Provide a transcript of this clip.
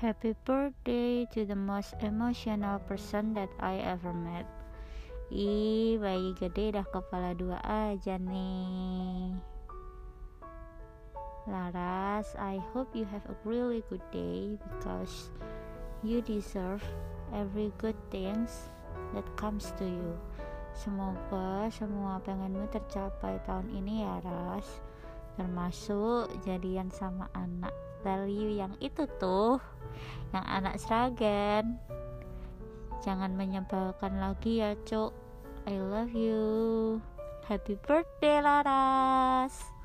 Happy birthday to the most emotional person that I ever met. Ih, bayi gede dah kepala dua aja nih. Laras, I hope you have a really good day because you deserve every good things that comes to you. Semoga semua pengenmu tercapai tahun ini ya Ras Termasuk jadian sama anak value yang itu tuh yang anak seragen. Jangan menyebalkan lagi ya cuk. I love you. Happy birthday Laras